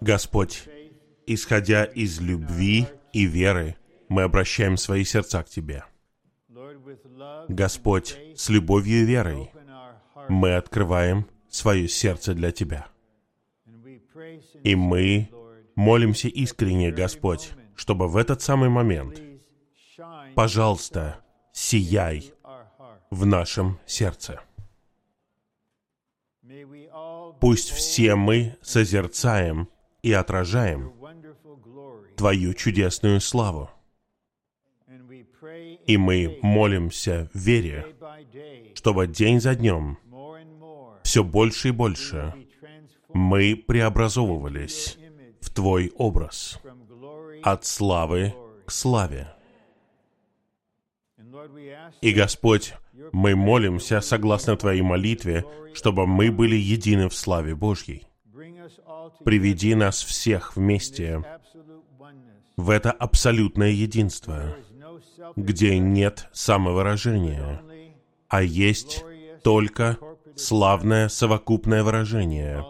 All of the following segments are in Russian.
Господь, исходя из любви и веры, мы обращаем свои сердца к Тебе. Господь, с любовью и верой мы открываем свое сердце для Тебя. И мы молимся искренне, Господь, чтобы в этот самый момент, пожалуйста, сияй в нашем сердце. Пусть все мы созерцаем и отражаем Твою чудесную славу. И мы молимся в вере, чтобы день за днем все больше и больше мы преобразовывались в Твой образ от славы к славе. И, Господь, мы молимся, согласно Твоей молитве, чтобы мы были едины в славе Божьей. Приведи нас всех вместе в это абсолютное единство, где нет самовыражения, а есть только славное совокупное выражение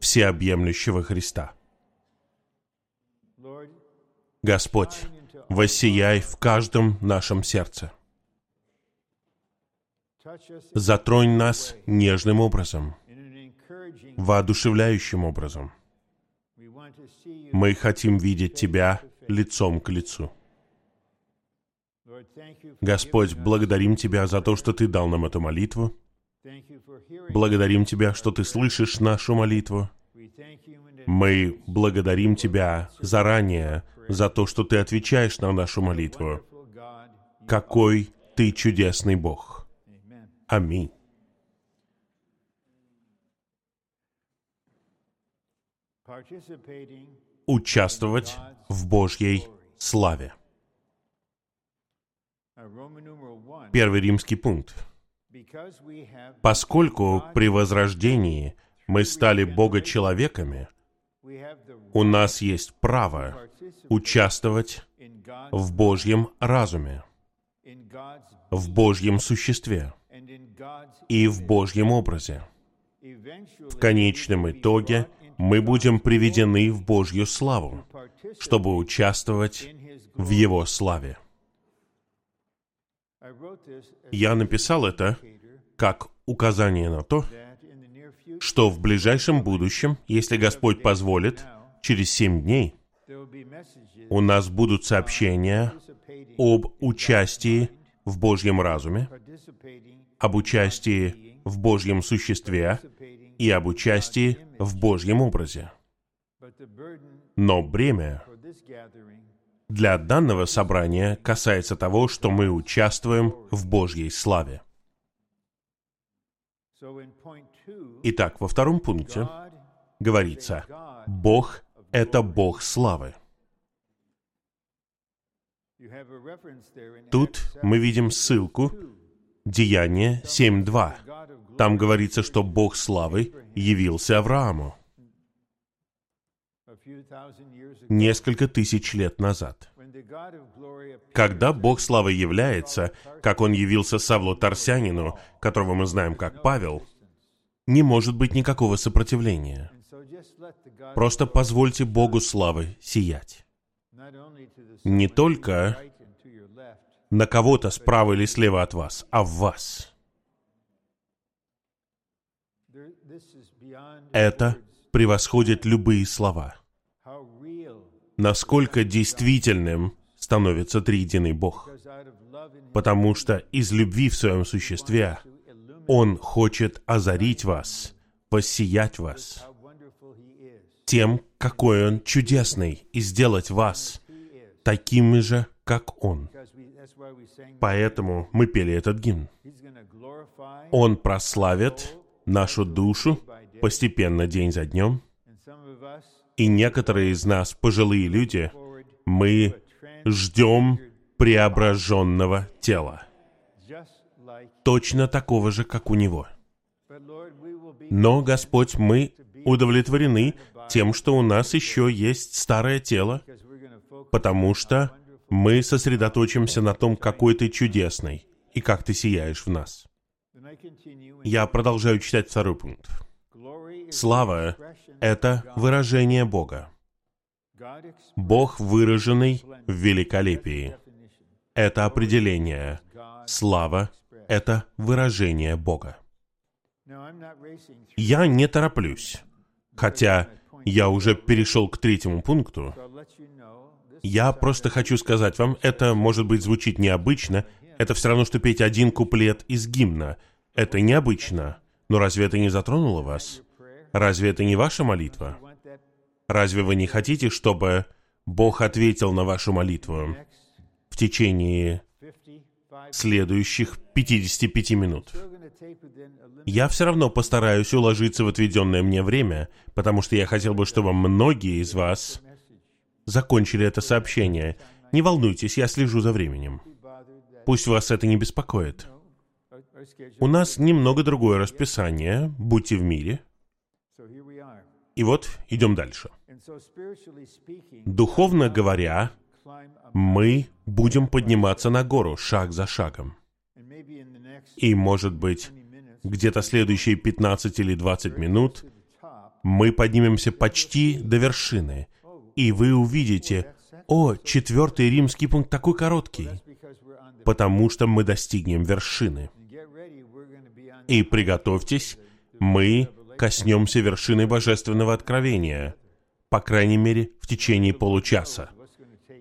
всеобъемлющего Христа. Господь, воссияй в каждом нашем сердце. Затронь нас нежным образом, воодушевляющим образом. Мы хотим видеть Тебя лицом к лицу. Господь, благодарим Тебя за то, что Ты дал нам эту молитву. Благодарим Тебя, что Ты слышишь нашу молитву. Мы благодарим Тебя заранее за то, что Ты отвечаешь на нашу молитву. Какой Ты чудесный Бог. Аминь. Участвовать в Божьей славе. Первый римский пункт. Поскольку при возрождении мы стали Бога-человеками, у нас есть право участвовать в Божьем разуме, в Божьем существе и в Божьем образе. В конечном итоге мы будем приведены в Божью славу, чтобы участвовать в Его славе. Я написал это как указание на то, что в ближайшем будущем, если Господь позволит, через семь дней, у нас будут сообщения об участии в Божьем разуме, об участии в Божьем существе и об участии в Божьем образе. Но бремя для данного собрания касается того, что мы участвуем в Божьей славе. Итак, во втором пункте говорится, Бог — это Бог славы. Тут мы видим ссылку Деяние 7.2. Там говорится, что Бог славы явился Аврааму несколько тысяч лет назад. Когда Бог славы является, как Он явился Савлу Тарсянину, которого мы знаем как Павел, не может быть никакого сопротивления. Просто позвольте Богу славы сиять. Не только на кого-то справа или слева от вас, а в вас. Это превосходит любые слова. Насколько действительным становится триединый Бог. Потому что из любви в своем существе Он хочет озарить вас, воссиять вас тем, какой Он чудесный, и сделать вас такими же, как Он. Поэтому мы пели этот гимн. Он прославит нашу душу постепенно, день за днем. И некоторые из нас, пожилые люди, мы ждем преображенного тела. Точно такого же, как у Него. Но, Господь, мы удовлетворены тем, что у нас еще есть старое тело, потому что мы сосредоточимся на том, какой ты чудесный и как ты сияешь в нас. Я продолжаю читать второй пункт. Слава Это выражение Бога. Бог, выраженный в великолепии. Это определение. Слава — это выражение Бога. Я не тороплюсь, хотя я уже перешел к третьему пункту. Я просто хочу сказать вам, это, может быть, звучит необычно, это все равно, что петь один куплет из гимна. Это необычно. Но разве это не затронуло вас? Разве это не ваша молитва? Разве вы не хотите, чтобы Бог ответил на вашу молитву в течение следующих 55 минут? Я все равно постараюсь уложиться в отведенное мне время, потому что я хотел бы, чтобы многие из вас закончили это сообщение. Не волнуйтесь, я слежу за временем. Пусть вас это не беспокоит. У нас немного другое расписание. Будьте в мире. И вот идем дальше. Духовно говоря, мы будем подниматься на гору шаг за шагом. И, может быть, где-то следующие 15 или 20 минут мы поднимемся почти до вершины, и вы увидите, о, четвертый римский пункт такой короткий, потому что мы достигнем вершины. И приготовьтесь, мы коснемся вершины божественного откровения, по крайней мере, в течение получаса.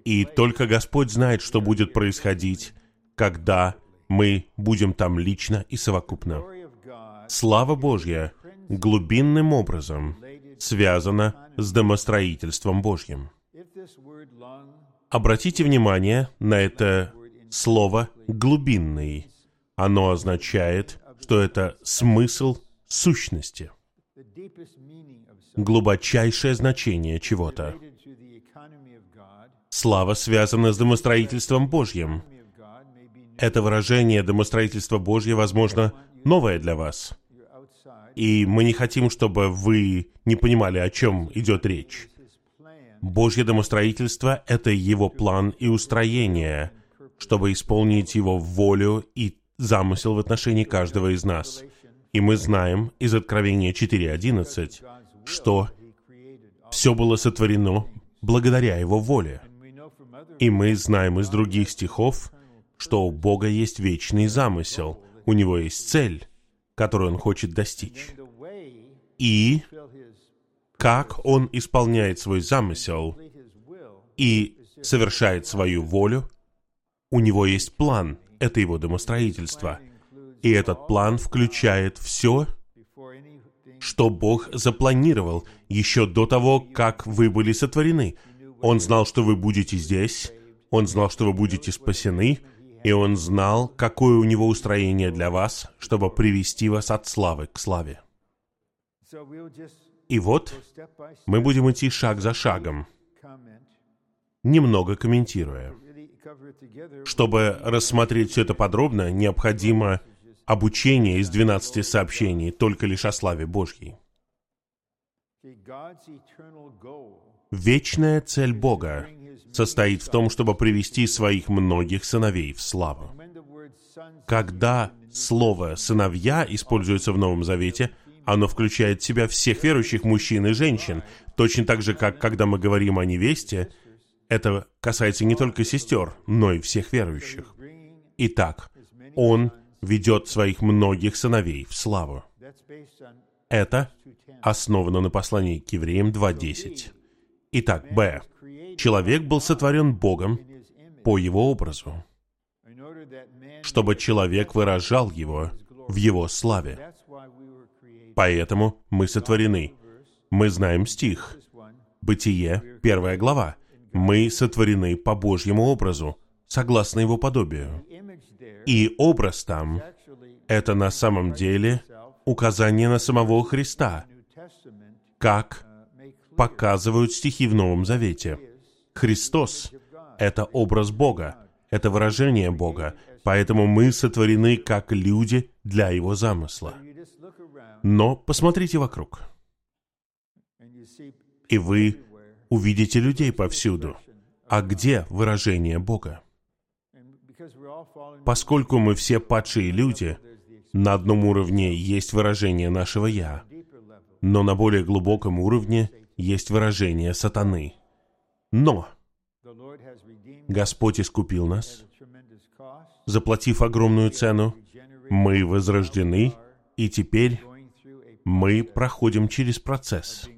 И только Господь знает, что будет происходить, когда мы будем там лично и совокупно. Слава Божья глубинным образом связана с домостроительством Божьим. Обратите внимание на это слово «глубинный». Оно означает, что это смысл сущности, глубочайшее значение чего-то. Слава связана с домостроительством Божьим. Это выражение домостроительства Божье, возможно, новое для вас. И мы не хотим, чтобы вы не понимали, о чем идет речь. Божье домостроительство — это Его план и устроение, чтобы исполнить Его волю и замысел в отношении каждого из нас. И мы знаем из Откровения 4.11, что все было сотворено благодаря Его воле. И мы знаем из других стихов, что у Бога есть вечный замысел, у Него есть цель, которую Он хочет достичь. И как Он исполняет свой замысел и совершает свою волю, у Него есть план, это Его домостроительство. И этот план включает все, что Бог запланировал еще до того, как вы были сотворены. Он знал, что вы будете здесь, Он знал, что вы будете спасены, и Он знал, какое у Него устроение для вас, чтобы привести вас от славы к славе. И вот мы будем идти шаг за шагом, немного комментируя. Чтобы рассмотреть все это подробно, необходимо обучение из 12 сообщений только лишь о славе Божьей. Вечная цель Бога состоит в том, чтобы привести своих многих сыновей в славу. Когда слово «сыновья» используется в Новом Завете, оно включает в себя всех верующих мужчин и женщин, точно так же, как когда мы говорим о невесте, это касается не только сестер, но и всех верующих. Итак, он ведет своих многих сыновей в славу. Это основано на послании к евреям 2.10. Итак, Б. Человек был сотворен Богом по его образу, чтобы человек выражал его в его славе. Поэтому мы сотворены. Мы знаем стих. Бытие, первая глава. Мы сотворены по Божьему образу, согласно его подобию. И образ там — это на самом деле указание на самого Христа, как показывают стихи в Новом Завете. Христос — это образ Бога, это выражение Бога, поэтому мы сотворены как люди для Его замысла. Но посмотрите вокруг. И вы увидите людей повсюду. А где выражение Бога? Поскольку мы все падшие люди, на одном уровне есть выражение нашего «я», Но на более глубоком уровне есть выражение сатаны. Но Господь искупил нас, заплатив огромную цену. Мы возрождены, и теперь мы проходим через процесс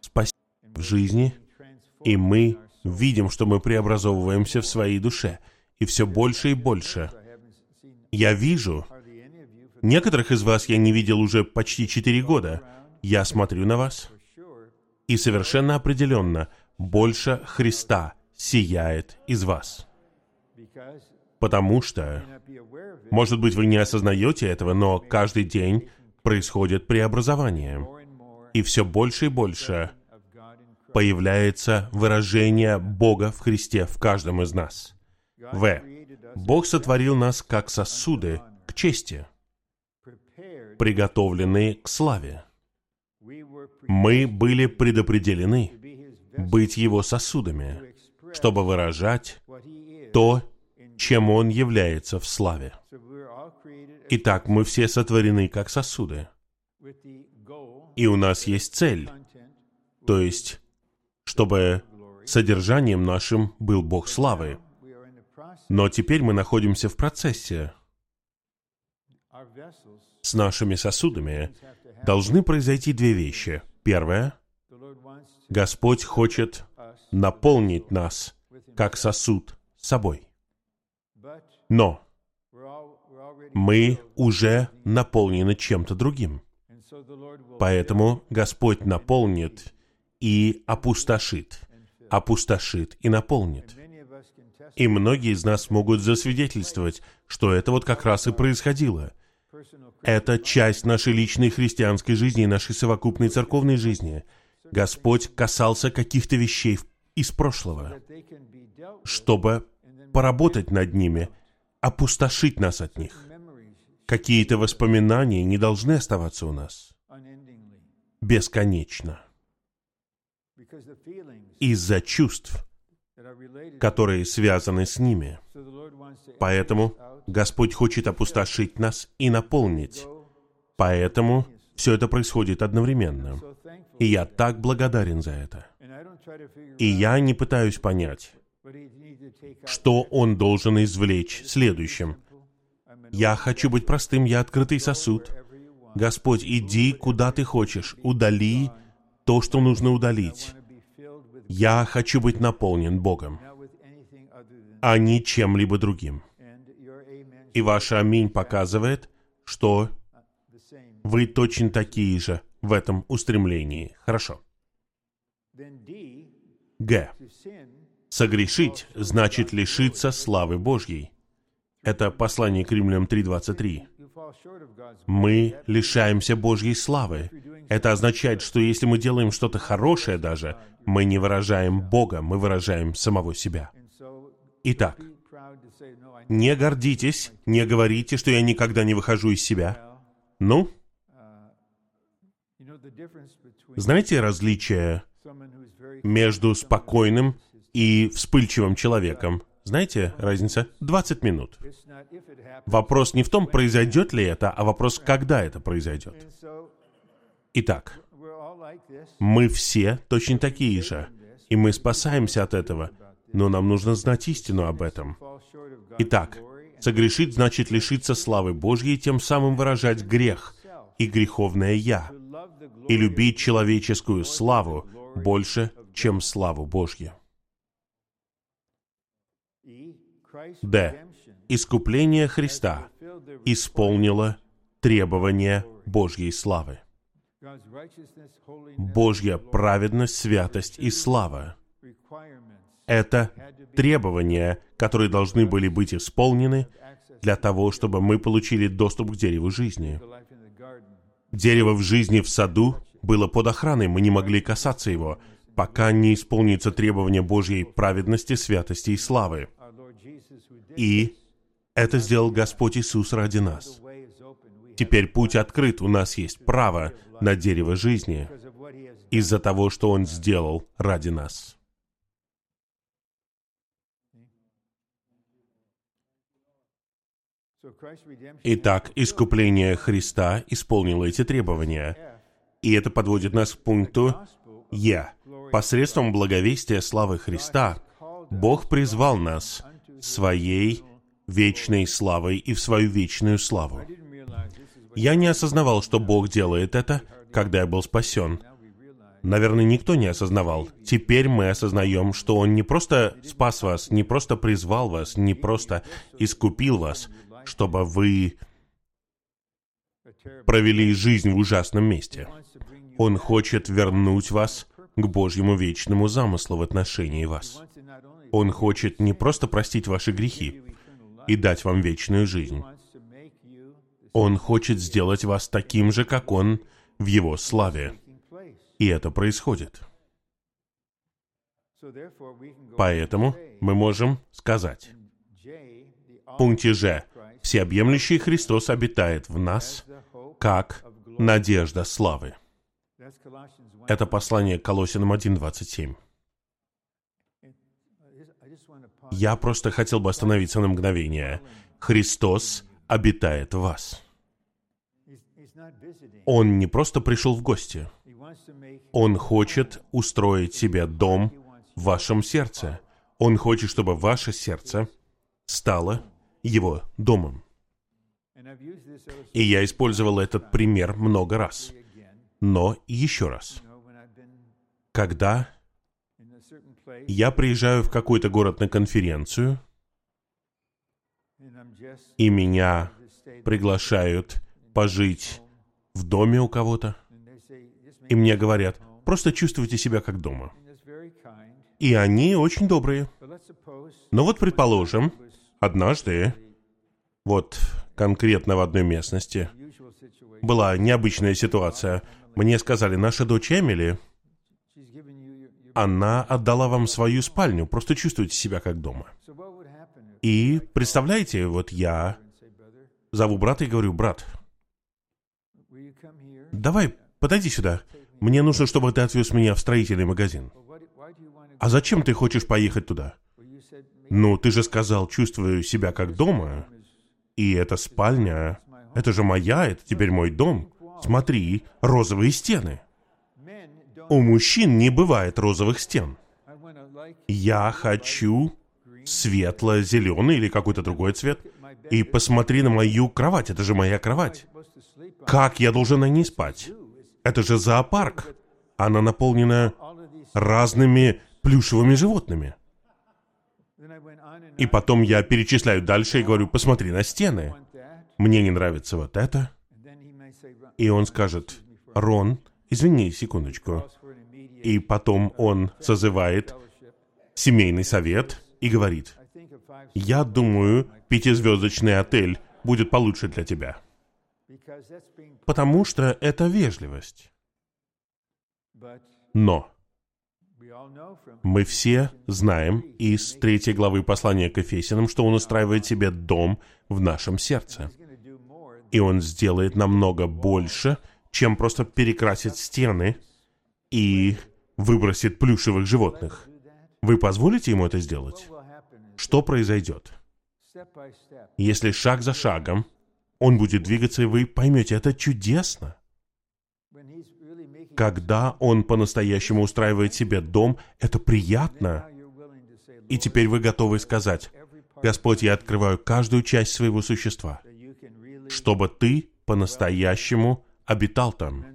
спасения в жизни, и мы видим, что мы преобразовываемся в своей душе, и все больше и больше. Я вижу, некоторых из вас я не видел уже почти четыре года. Я смотрю на вас, и совершенно определенно больше Христа сияет из вас. Потому что, может быть, вы не осознаете этого, но каждый день происходит преобразование. И все больше и больше появляется выражение Бога в Христе в каждом из нас. В. Бог сотворил нас как сосуды к чести, приготовленные к славе. Мы были предопределены быть Его сосудами, чтобы выражать то, чем Он является в славе. Итак, мы все сотворены как сосуды. И у нас есть цель, то есть, чтобы содержанием нашим был Бог славы. Но теперь мы находимся в процессе. С нашими сосудами должны произойти две вещи. Первое. Господь хочет наполнить нас, как сосуд, собой. Но мы уже наполнены чем-то другим. Поэтому Господь наполнит и опустошит, опустошит и наполнит. И многие из нас могут засвидетельствовать, что это вот как раз и происходило. Это часть нашей личной христианской жизни и нашей совокупной церковной жизни. Господь касался каких-то вещей из прошлого, чтобы поработать над ними, опустошить нас от них. Какие-то воспоминания не должны оставаться у нас бесконечно. Из-за чувств, которые связаны с ними. Поэтому Господь хочет опустошить нас и наполнить. Поэтому все это происходит одновременно. И я так благодарен за это. И я не пытаюсь понять, что он должен извлечь следующим. Я хочу быть простым, я открытый сосуд. Господь, иди куда ты хочешь, удали то, что нужно удалить. Я хочу быть наполнен Богом, а не чем-либо другим. И ваше аминь показывает, что вы точно такие же в этом устремлении. Хорошо. Г. Согрешить значит лишиться славы Божьей. Это послание к римлянам 3.23. Мы лишаемся Божьей славы. Это означает, что если мы делаем что-то хорошее даже, мы не выражаем Бога, мы выражаем самого себя. Итак, не гордитесь, не говорите, что я никогда не выхожу из себя. Ну, знаете различие между спокойным и вспыльчивым человеком. Знаете, разница? 20 минут. Вопрос не в том, произойдет ли это, а вопрос, когда это произойдет. Итак, мы все точно такие же, и мы спасаемся от этого, но нам нужно знать истину об этом. Итак, согрешить значит лишиться славы Божьей тем самым выражать грех и греховное «я», и любить человеческую славу больше, чем славу Божью. Д. Искупление Христа исполнило требования Божьей славы. Божья праведность, святость и слава — это требования, которые должны были быть исполнены для того, чтобы мы получили доступ к дереву жизни. Дерево в жизни в саду было под охраной, мы не могли касаться его, пока не исполнится требование Божьей праведности, святости и славы. И это сделал Господь Иисус ради нас. Теперь путь открыт, у нас есть право на дерево жизни из-за того, что Он сделал ради нас. Итак, искупление Христа исполнило эти требования. И это подводит нас к пункту Е. Посредством благовестия славы Христа Бог призвал нас своей вечной славой и в свою вечную славу. Я не осознавал, что Бог делает это, когда я был спасен. Наверное, никто не осознавал. Теперь мы осознаем, что Он не просто спас вас, не просто призвал вас, не просто искупил вас, чтобы вы провели жизнь в ужасном месте. Он хочет вернуть вас к Божьему вечному замыслу в отношении вас. Он хочет не просто простить ваши грехи и дать вам вечную жизнь. Он хочет сделать вас таким же, как Он в Его славе. И это происходит. Поэтому мы можем сказать, в пункте Ж, всеобъемлющий Христос обитает в нас, как надежда славы. Это послание Колосинам 1.27. Я просто хотел бы остановиться на мгновение. Христос обитает в вас. Он не просто пришел в гости. Он хочет устроить себе дом в вашем сердце. Он хочет, чтобы ваше сердце стало его домом. И я использовал этот пример много раз. Но еще раз. Когда я приезжаю в какой-то город на конференцию, и меня приглашают пожить в доме у кого-то, и мне говорят, просто чувствуйте себя как дома. И они очень добрые. Но вот, предположим, однажды, вот конкретно в одной местности, была необычная ситуация. Мне сказали, наша дочь Эмили, она отдала вам свою спальню, просто чувствуйте себя как дома. И представляете, вот я зову брата и говорю, брат, давай, подойди сюда. Мне нужно, чтобы ты отвез меня в строительный магазин. А зачем ты хочешь поехать туда? Ну, ты же сказал, чувствую себя как дома. И эта спальня, это же моя, это теперь мой дом. Смотри, розовые стены. У мужчин не бывает розовых стен. Я хочу светло-зеленый или какой-то другой цвет. И посмотри на мою кровать, это же моя кровать. Как я должен на ней спать? Это же зоопарк. Она наполнена разными плюшевыми животными. И потом я перечисляю дальше и говорю, посмотри на стены. Мне не нравится вот это. И он скажет, Рон, извини секундочку. И потом он созывает семейный совет и говорит, я думаю, пятизвездочный отель будет получше для тебя. Потому что это вежливость. Но мы все знаем из третьей главы послания к Ефесянам, что Он устраивает себе дом в нашем сердце. И Он сделает намного больше, чем просто перекрасит стены и выбросит плюшевых животных. Вы позволите ему это сделать? Что произойдет? Если шаг за шагом он будет двигаться, и вы поймете, это чудесно. Когда он по-настоящему устраивает себе дом, это приятно. И теперь вы готовы сказать, Господь, я открываю каждую часть своего существа, чтобы ты по-настоящему обитал там.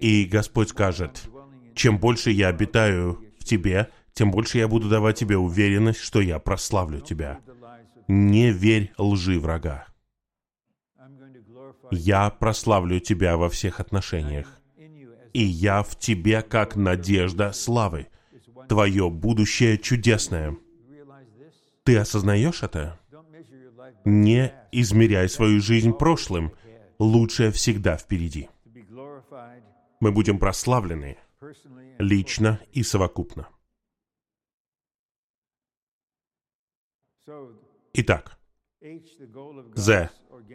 И Господь скажет, чем больше я обитаю в тебе, тем больше я буду давать тебе уверенность, что я прославлю тебя. Не верь лжи врага. Я прославлю тебя во всех отношениях. И я в тебе как надежда славы. Твое будущее чудесное. Ты осознаешь это? Не измеряй свою жизнь прошлым. Лучшее всегда впереди. Мы будем прославлены лично и совокупно. Итак, З.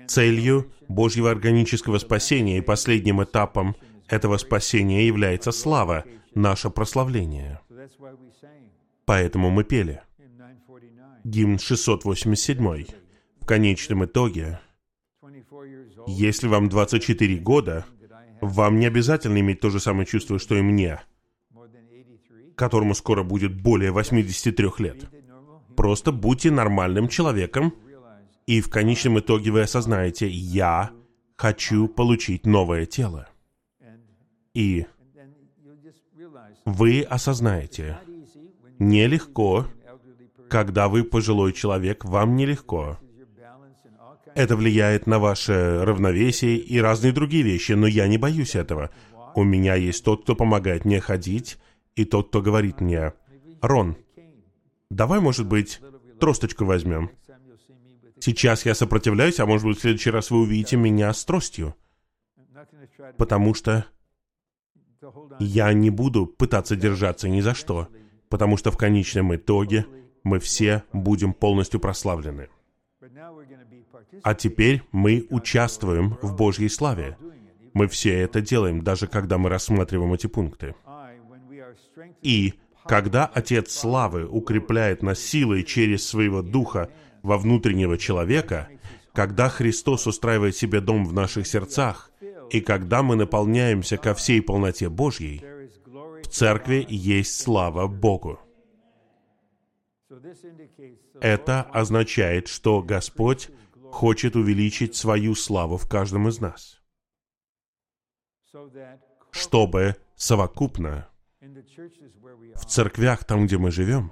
Целью Божьего органического спасения и последним этапом этого спасения является слава, наше прославление. Поэтому мы пели. Гимн 687. В конечном итоге, если вам 24 года, Вам не обязательно иметь то же самое чувство, что и мне, которому скоро будет более 83 лет. Просто будьте нормальным человеком, и в конечном итоге вы осознаете, я хочу получить новое тело. И вы осознаете, нелегко, когда вы пожилой человек, вам нелегко. Это влияет на ваше равновесие и разные другие вещи, но я не боюсь этого. У меня есть тот, кто помогает мне ходить, и тот, кто говорит мне, «Рон, давай, может быть, тросточку возьмем». Сейчас я сопротивляюсь, а может быть, в следующий раз вы увидите меня с тростью. Потому что я не буду пытаться держаться ни за что, потому что в конечном итоге мы все будем полностью прославлены. А теперь мы участвуем в Божьей славе. Мы все это делаем, даже когда мы рассматриваем эти пункты. И когда Отец Славы укрепляет нас силой через своего Духа во внутреннего человека, когда Христос устраивает себе дом в наших сердцах, и когда мы наполняемся ко всей полноте Божьей, в церкви есть слава Богу. Это означает, что Господь хочет увеличить свою славу в каждом из нас, чтобы совокупно в церквях, там, где мы живем,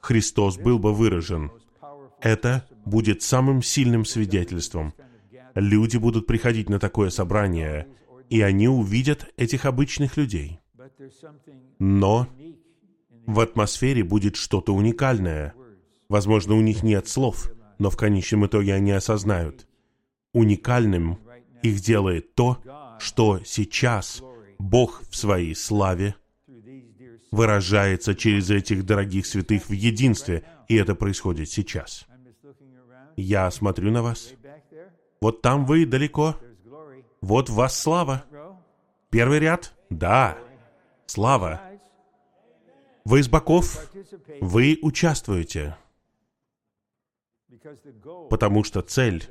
Христос был бы выражен. Это будет самым сильным свидетельством. Люди будут приходить на такое собрание, и они увидят этих обычных людей. Но в атмосфере будет что-то уникальное. Возможно, у них нет слов, но в конечном итоге они осознают. Уникальным их делает то, что сейчас Бог в своей славе выражается через этих дорогих святых в единстве, и это происходит сейчас. Я смотрю на вас. Вот там вы далеко. Вот в вас слава. Первый ряд? Да. Слава. Вы из боков? Вы участвуете. Потому что цель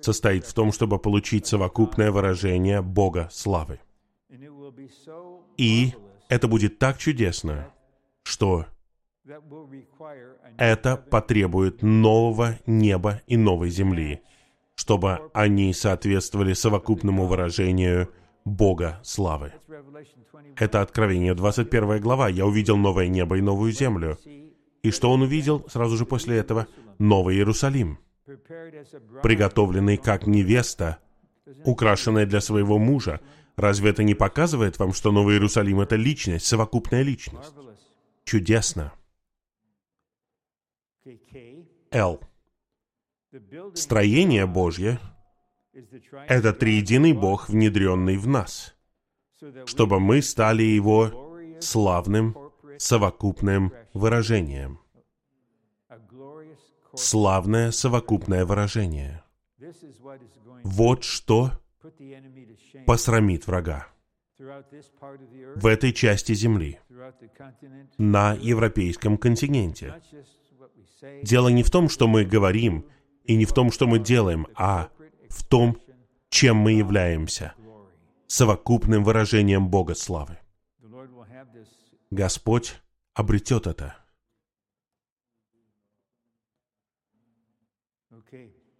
состоит в том, чтобы получить совокупное выражение Бога славы. И это будет так чудесно, что это потребует нового неба и новой земли, чтобы они соответствовали совокупному выражению Бога славы. Это Откровение, 21 глава. «Я увидел новое небо и новую землю». И что он увидел сразу же после этого? Новый Иерусалим, приготовленный как невеста, украшенная для своего мужа, Разве это не показывает вам, что Новый Иерусалим — это личность, совокупная личность? Чудесно. Л. Строение Божье — это триединый Бог, внедренный в нас, чтобы мы стали Его славным, совокупным выражением. Славное совокупное выражение. Вот что посрамит врага. В этой части Земли, на европейском континенте. Дело не в том, что мы говорим, и не в том, что мы делаем, а в том, чем мы являемся, совокупным выражением Бога славы. Господь обретет это.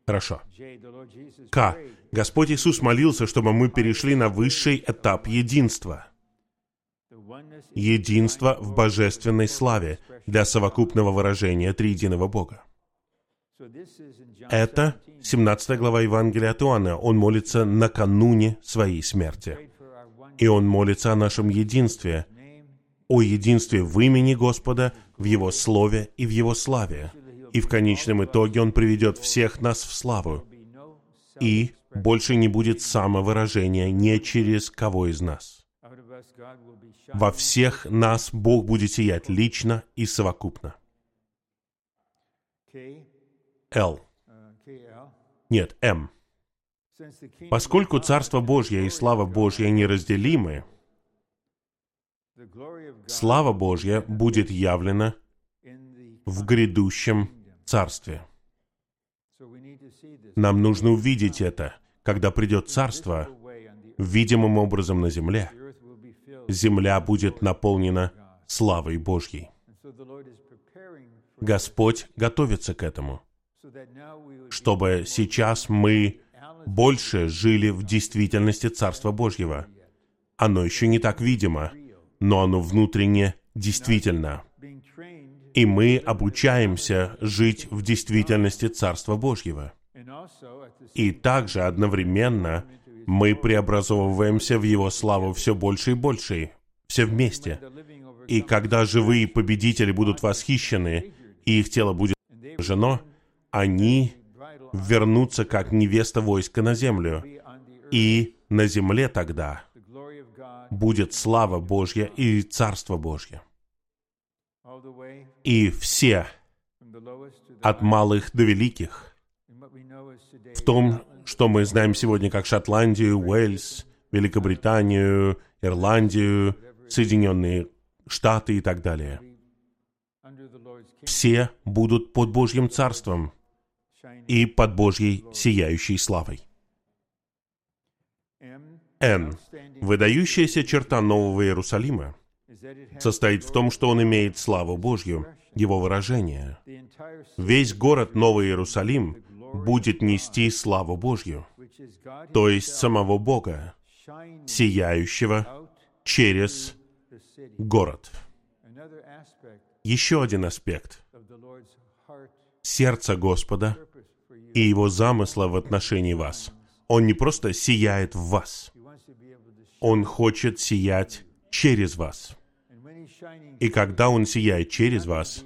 Хорошо. К. Господь Иисус молился, чтобы мы перешли на высший этап единства. Единство в божественной славе для совокупного выражения триединого Бога. Это 17 глава Евангелия от Иоанна. Он молится накануне своей смерти. И он молится о нашем единстве, о единстве в имени Господа, в Его Слове и в Его славе и в конечном итоге Он приведет всех нас в славу. И больше не будет самовыражения не через кого из нас. Во всех нас Бог будет сиять лично и совокупно. Л. Нет, М. Поскольку Царство Божье и слава Божья неразделимы, слава Божья будет явлена в грядущем Царстве. Нам нужно увидеть это. Когда придет Царство, видимым образом на земле, земля будет наполнена славой Божьей. Господь готовится к этому, чтобы сейчас мы больше жили в действительности Царства Божьего. Оно еще не так видимо, но оно внутренне действительно. И мы обучаемся жить в действительности Царства Божьего. И также одновременно мы преобразовываемся в Его славу все больше и больше, все вместе. И когда живые победители будут восхищены, и их тело будет жено, они вернутся как невеста войска на землю. И на земле тогда будет слава Божья и Царство Божье. И все, от малых до великих, в том, что мы знаем сегодня как Шотландию, Уэльс, Великобританию, Ирландию, Соединенные Штаты и так далее. Все будут под Божьим Царством и под Божьей сияющей славой. Н. Выдающаяся черта Нового Иерусалима состоит в том, что он имеет славу Божью, его выражение. Весь город Новый Иерусалим будет нести славу Божью, то есть самого Бога, сияющего через город. Еще один аспект сердца Господа и Его замысла в отношении вас. Он не просто сияет в вас, Он хочет сиять через вас. И когда Он сияет через вас,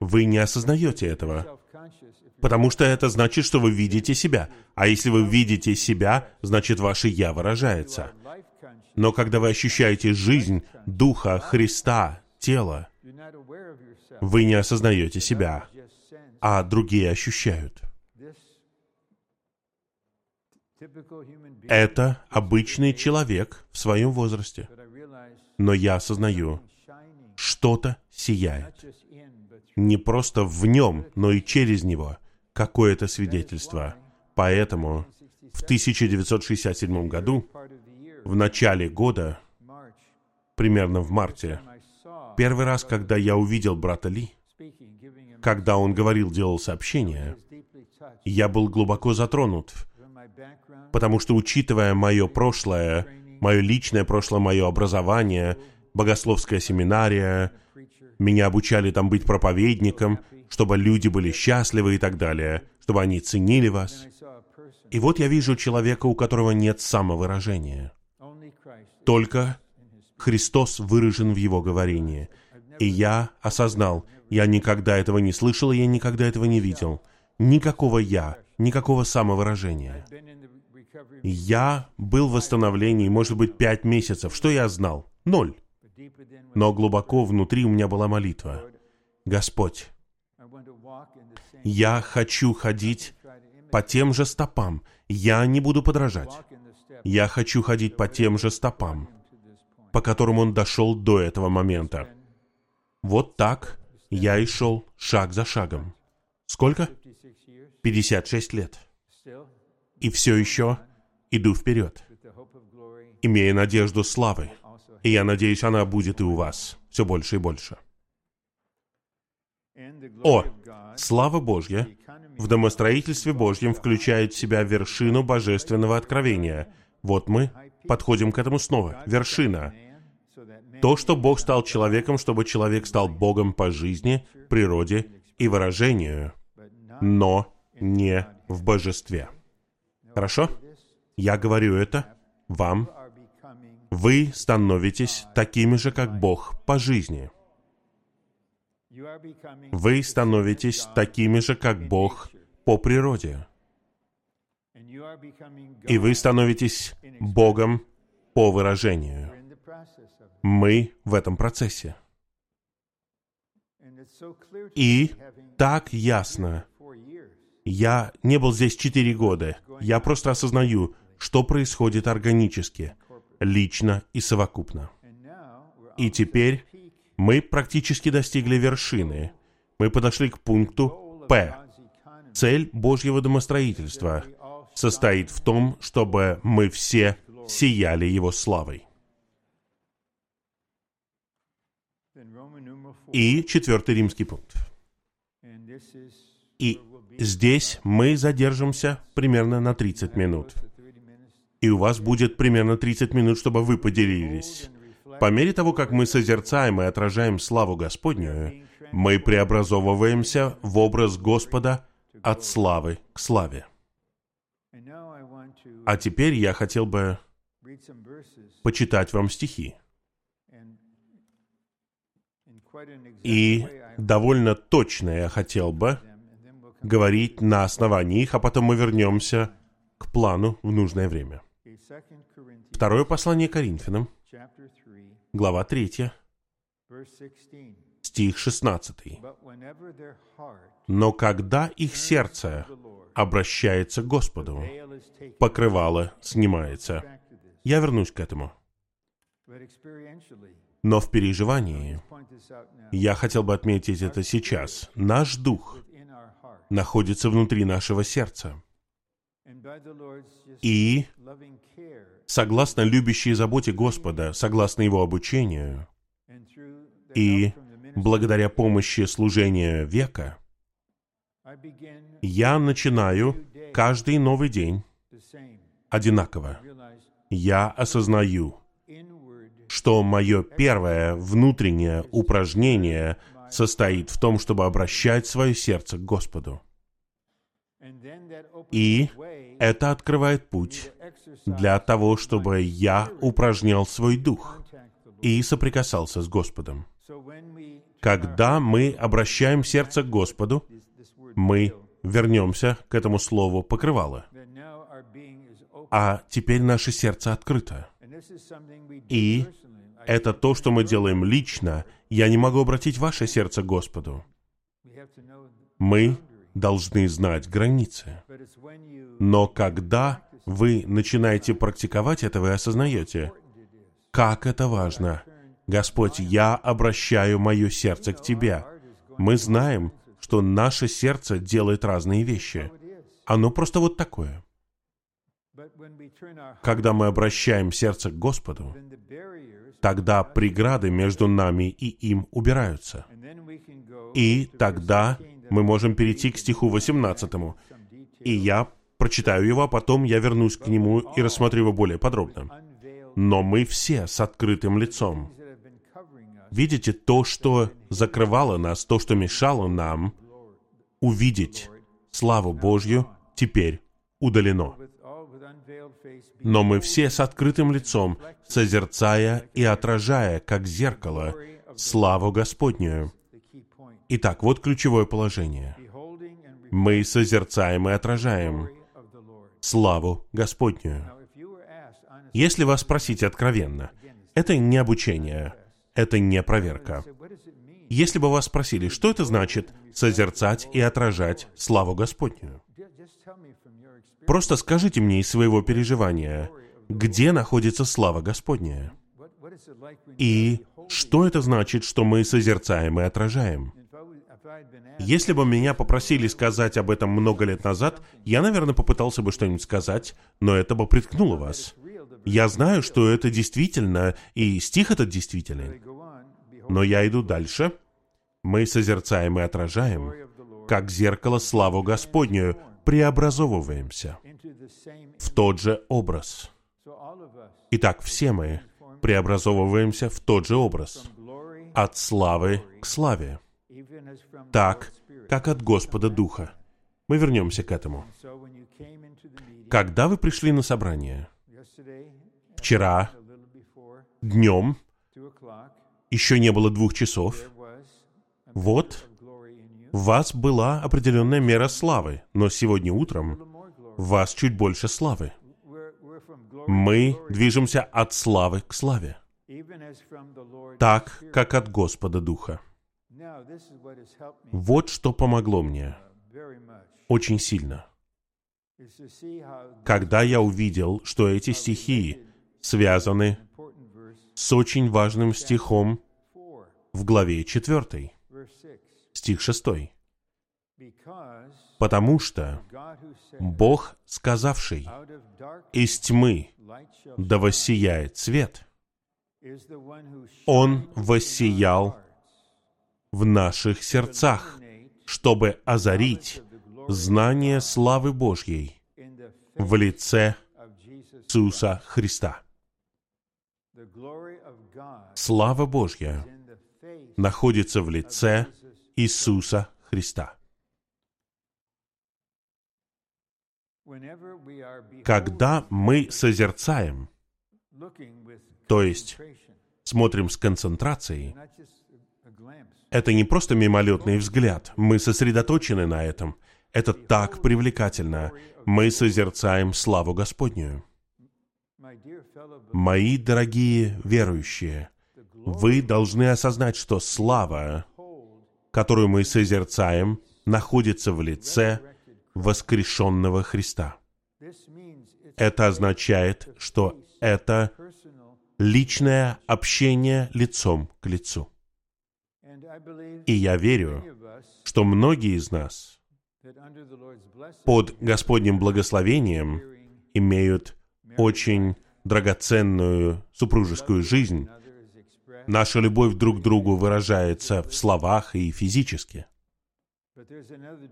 вы не осознаете этого, потому что это значит, что вы видите себя. А если вы видите себя, значит, ваше «я» выражается. Но когда вы ощущаете жизнь Духа, Христа, тела, вы не осознаете себя, а другие ощущают. Это обычный человек в своем возрасте. Но я осознаю, что-то сияет. Не просто в нем, но и через него. Какое-то свидетельство. Поэтому в 1967 году, в начале года, примерно в марте, первый раз, когда я увидел брата Ли, когда он говорил, делал сообщение, я был глубоко затронут, потому что, учитывая мое прошлое, мое личное прошлое, мое образование, богословская семинария, меня обучали там быть проповедником, чтобы люди были счастливы и так далее, чтобы они ценили вас. И вот я вижу человека, у которого нет самовыражения. Только Христос выражен в его говорении. И я осознал, я никогда этого не слышал, я никогда этого не видел. Никакого «я», никакого самовыражения. Я был в восстановлении, может быть, пять месяцев. Что я знал? Ноль. Но глубоко внутри у меня была молитва. Господь, я хочу ходить по тем же стопам. Я не буду подражать. Я хочу ходить по тем же стопам, по которым он дошел до этого момента. Вот так я и шел шаг за шагом. Сколько? 56 лет. И все еще иду вперед, имея надежду славы. И я надеюсь, она будет и у вас все больше и больше. О, слава Божья в домостроительстве Божьем включает в себя вершину божественного откровения. Вот мы подходим к этому снова. Вершина. То, что Бог стал человеком, чтобы человек стал Богом по жизни, природе и выражению, но не в божестве. Хорошо? Я говорю это вам. Вы становитесь такими же, как Бог по жизни. Вы становитесь такими же, как Бог по природе. И вы становитесь Богом по выражению. Мы в этом процессе. И так ясно. Я не был здесь четыре года. Я просто осознаю, что происходит органически, лично и совокупно. И теперь мы практически достигли вершины. Мы подошли к пункту П. Цель Божьего домостроительства состоит в том, чтобы мы все сияли Его славой. И четвертый римский пункт. И здесь мы задержимся примерно на 30 минут. И у вас будет примерно 30 минут, чтобы вы поделились. По мере того, как мы созерцаем и отражаем славу Господню, мы преобразовываемся в образ Господа от славы к славе. А теперь я хотел бы почитать вам стихи. И довольно точно я хотел бы говорить на основании их, а потом мы вернемся к плану в нужное время. Второе послание Коринфянам, глава 3, стих 16. «Но когда их сердце обращается к Господу, покрывало снимается». Я вернусь к этому. Но в переживании, я хотел бы отметить это сейчас, наш дух находится внутри нашего сердца. И, согласно любящей заботе Господа, согласно Его обучению, и благодаря помощи служения века, я начинаю каждый новый день одинаково. Я осознаю, что мое первое внутреннее упражнение состоит в том, чтобы обращать свое сердце к Господу. И это открывает путь для того, чтобы я упражнял свой дух и соприкасался с Господом. Когда мы обращаем сердце к Господу, мы вернемся к этому слову «покрывало». А теперь наше сердце открыто. И это то, что мы делаем лично. Я не могу обратить ваше сердце к Господу. Мы должны знать границы. Но когда вы начинаете практиковать это, вы осознаете, как это важно. Господь, я обращаю мое сердце к Тебе. Мы знаем, что наше сердце делает разные вещи. Оно просто вот такое. Когда мы обращаем сердце к Господу, тогда преграды между нами и им убираются. И тогда мы можем перейти к стиху 18. И я прочитаю его, а потом я вернусь к нему и рассмотрю его более подробно. Но мы все с открытым лицом. Видите, то, что закрывало нас, то, что мешало нам увидеть славу Божью, теперь удалено. Но мы все с открытым лицом, созерцая и отражая, как зеркало, славу Господнюю. Итак, вот ключевое положение. Мы созерцаем и отражаем славу Господнюю. Если вас спросить откровенно, это не обучение, это не проверка. Если бы вас спросили, что это значит созерцать и отражать славу Господнюю, просто скажите мне из своего переживания, где находится слава Господняя? И что это значит, что мы созерцаем и отражаем? Если бы меня попросили сказать об этом много лет назад, я, наверное, попытался бы что-нибудь сказать, но это бы приткнуло вас. Я знаю, что это действительно, и стих этот действителен. Но я иду дальше. Мы созерцаем и отражаем, как зеркало славу Господнюю, преобразовываемся в тот же образ. Итак, все мы преобразовываемся в тот же образ, от славы к славе так, как от Господа Духа. Мы вернемся к этому. Когда вы пришли на собрание? Вчера, днем, еще не было двух часов. Вот, в вас была определенная мера славы, но сегодня утром в вас чуть больше славы. Мы движемся от славы к славе, так, как от Господа Духа. Вот что помогло мне очень сильно. Когда я увидел, что эти стихи связаны с очень важным стихом в главе 4, стих 6. Потому что Бог, сказавший, «Из тьмы да воссияет свет. Он воссиял в наших сердцах, чтобы озарить знание славы Божьей в лице Иисуса Христа. Слава Божья находится в лице Иисуса Христа. Когда мы созерцаем, то есть смотрим с концентрацией, это не просто мимолетный взгляд, мы сосредоточены на этом. Это так привлекательно. Мы созерцаем славу Господнюю. Мои дорогие верующие, вы должны осознать, что слава, которую мы созерцаем, находится в лице воскрешенного Христа. Это означает, что это личное общение лицом к лицу. И я верю, что многие из нас под Господним благословением имеют очень драгоценную супружескую жизнь. Наша любовь друг к другу выражается в словах и физически.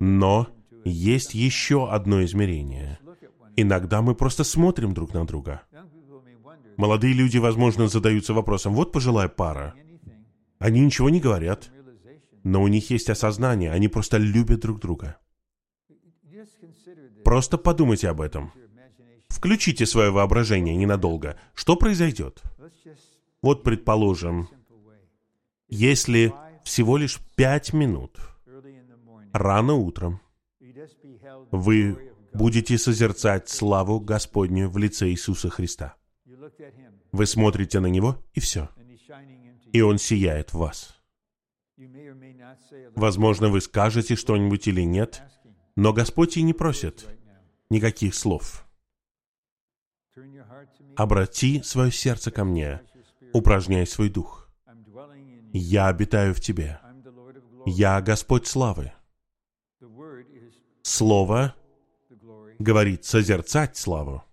Но есть еще одно измерение. Иногда мы просто смотрим друг на друга. Молодые люди, возможно, задаются вопросом, вот пожилая пара. Они ничего не говорят, но у них есть осознание, они просто любят друг друга. Просто подумайте об этом. Включите свое воображение ненадолго. Что произойдет? Вот, предположим, если всего лишь пять минут рано утром вы будете созерцать славу Господню в лице Иисуса Христа. Вы смотрите на Него, и все. И Он сияет в вас. Возможно, вы скажете что-нибудь или нет, но Господь и не просит никаких слов. Обрати свое сердце ко мне, упражняй свой дух. Я обитаю в тебе. Я Господь славы. Слово говорит созерцать славу.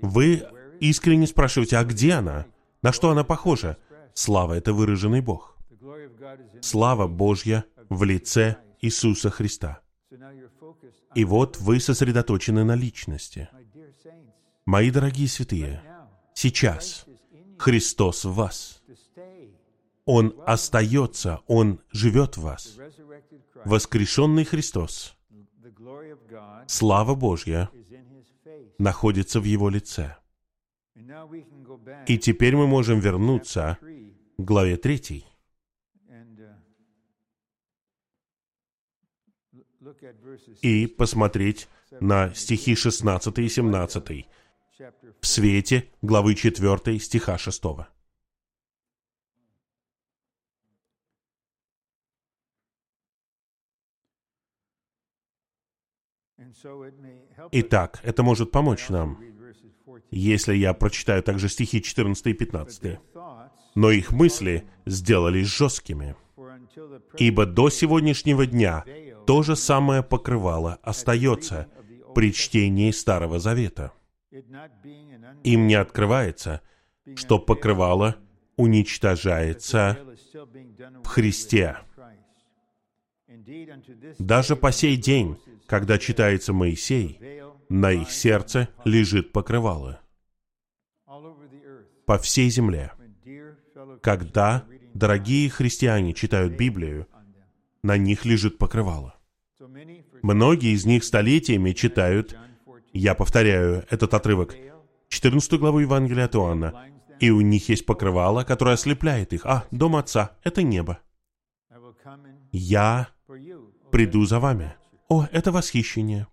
Вы искренне спрашиваете, а где она? На что она похожа? Слава — это выраженный Бог. Слава Божья в лице Иисуса Христа. И вот вы сосредоточены на личности. Мои дорогие святые, сейчас Христос в вас. Он остается, Он живет в вас. Воскрешенный Христос, слава Божья, находится в Его лице. И теперь мы можем вернуться к главе 3. и посмотреть на стихи 16 и 17 в свете главы 4 стиха 6. Итак, это может помочь нам, если я прочитаю также стихи 14 и 15. «Но их мысли сделались жесткими, ибо до сегодняшнего дня то же самое покрывало остается при чтении Старого Завета. Им не открывается, что покрывало уничтожается в Христе. Даже по сей день, когда читается Моисей, на их сердце лежит покрывало. По всей земле. Когда дорогие христиане читают Библию, на них лежит покрывало. Многие из них столетиями читают, я повторяю этот отрывок, 14 главу Евангелия от Иоанна, и у них есть покрывало, которое ослепляет их. А, дом Отца — это небо. Я приду за вами. О, это восхищение.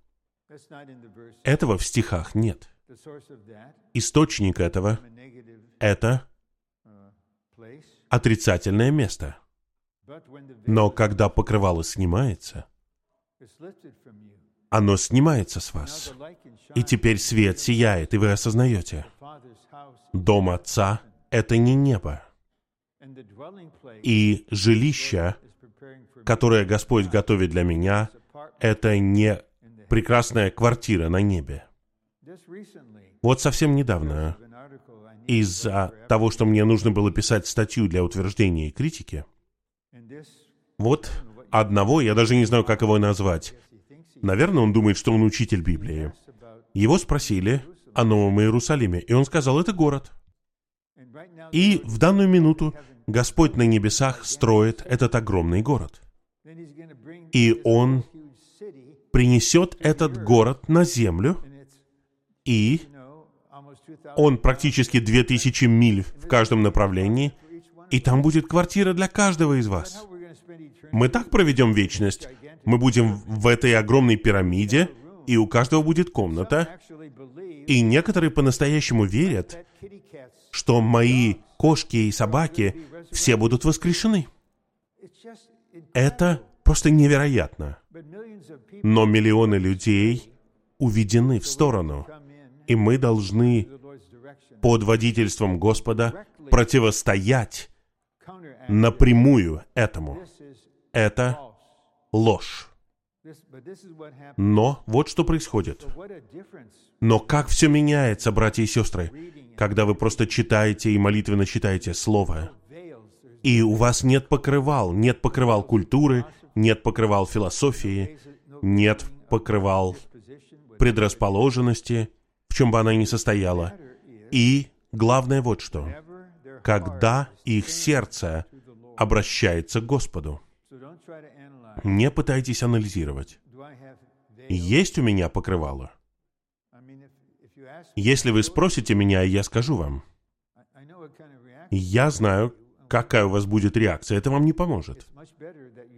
Этого в стихах нет. Источник этого — это отрицательное место. Но когда покрывало снимается, оно снимается с вас. И теперь свет сияет, и вы осознаете. Дом Отца — это не небо. И жилище, которое Господь готовит для меня, это не прекрасная квартира на небе. Вот совсем недавно, из-за того, что мне нужно было писать статью для утверждения и критики, вот одного, я даже не знаю, как его назвать. Наверное, он думает, что он учитель Библии. Его спросили о Новом Иерусалиме, и он сказал, это город. И в данную минуту Господь на небесах строит этот огромный город. И Он принесет этот город на землю, и он практически 2000 миль в каждом направлении, и там будет квартира для каждого из вас. Мы так проведем вечность. Мы будем в этой огромной пирамиде, и у каждого будет комната. И некоторые по-настоящему верят, что мои кошки и собаки все будут воскрешены. Это просто невероятно. Но миллионы людей уведены в сторону, и мы должны под водительством Господа противостоять напрямую этому. Это ложь. Но вот что происходит. Но как все меняется, братья и сестры, когда вы просто читаете и молитвенно читаете Слово. И у вас нет покрывал, нет покрывал культуры, нет покрывал философии, нет покрывал предрасположенности, в чем бы она ни состояла. И главное вот что. Когда их сердце обращается к Господу. Не пытайтесь анализировать. Есть у меня покрывало? Если вы спросите меня, я скажу вам. Я знаю, какая у вас будет реакция. Это вам не поможет.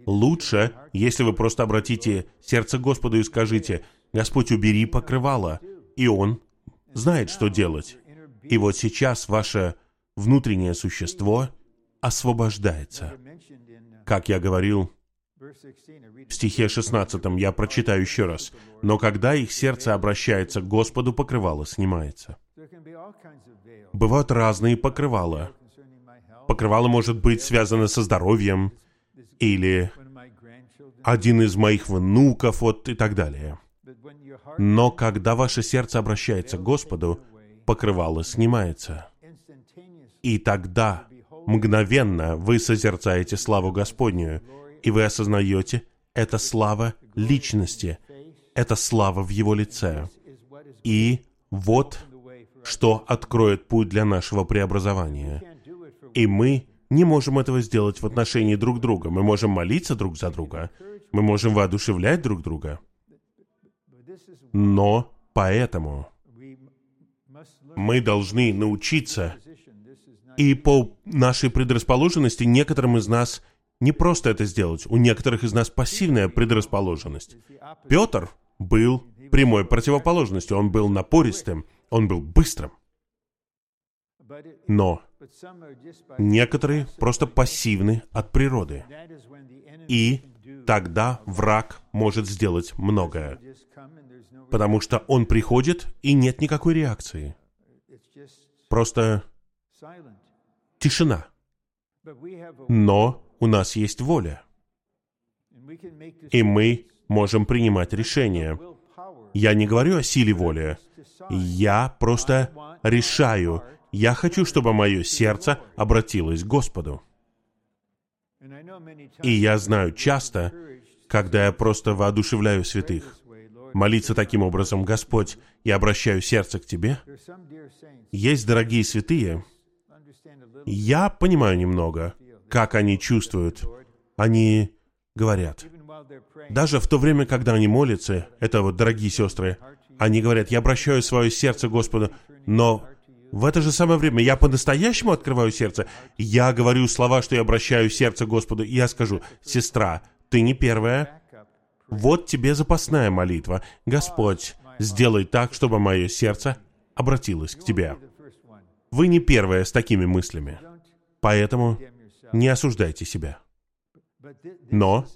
Лучше, если вы просто обратите сердце Господу и скажите, «Господь, убери покрывало», и Он знает, что делать. И вот сейчас ваше внутреннее существо освобождается. Как я говорил, в стихе 16 я прочитаю еще раз. «Но когда их сердце обращается к Господу, покрывало снимается». Бывают разные покрывала. Покрывало может быть связано со здоровьем, или один из моих внуков, вот и так далее. Но когда ваше сердце обращается к Господу, покрывало снимается. И тогда, мгновенно, вы созерцаете славу Господнюю, и вы осознаете, это слава личности, это слава в Его лице. И вот что откроет путь для нашего преобразования. И мы не можем этого сделать в отношении друг друга. Мы можем молиться друг за друга, мы можем воодушевлять друг друга. Но поэтому мы должны научиться, и по нашей предрасположенности некоторым из нас не просто это сделать. У некоторых из нас пассивная предрасположенность. Петр был прямой противоположностью. Он был напористым, он был быстрым. Но некоторые просто пассивны от природы. И тогда враг может сделать многое. Потому что он приходит, и нет никакой реакции. Просто тишина. Но у нас есть воля. И мы можем принимать решения. Я не говорю о силе воли. Я просто решаю. Я хочу, чтобы мое сердце обратилось к Господу. И я знаю часто, когда я просто воодушевляю святых, молиться таким образом, Господь, я обращаю сердце к Тебе. Есть дорогие святые, я понимаю немного, как они чувствуют. Они говорят, даже в то время, когда они молятся, это вот дорогие сестры, они говорят, я обращаю свое сердце Господу, но в это же самое время я по-настоящему открываю сердце. Я говорю слова, что я обращаю сердце Господу, и я скажу, сестра, ты не первая. Вот тебе запасная молитва. Господь, сделай так, чтобы мое сердце обратилось к тебе. Вы не первая с такими мыслями. Поэтому не осуждайте себя. Но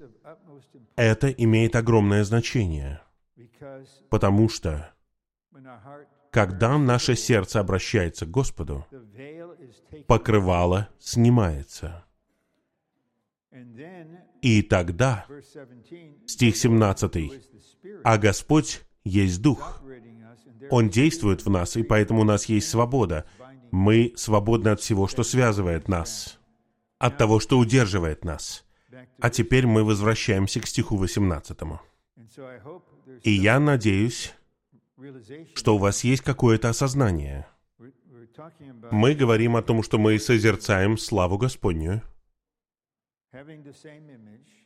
это имеет огромное значение, потому что когда наше сердце обращается к Господу, покрывало снимается. И тогда, стих 17, «А Господь есть Дух, Он действует в нас, и поэтому у нас есть свобода. Мы свободны от всего, что связывает нас, от того, что удерживает нас. А теперь мы возвращаемся к стиху 18. И я надеюсь, что у вас есть какое-то осознание. Мы говорим о том, что мы созерцаем славу Господню,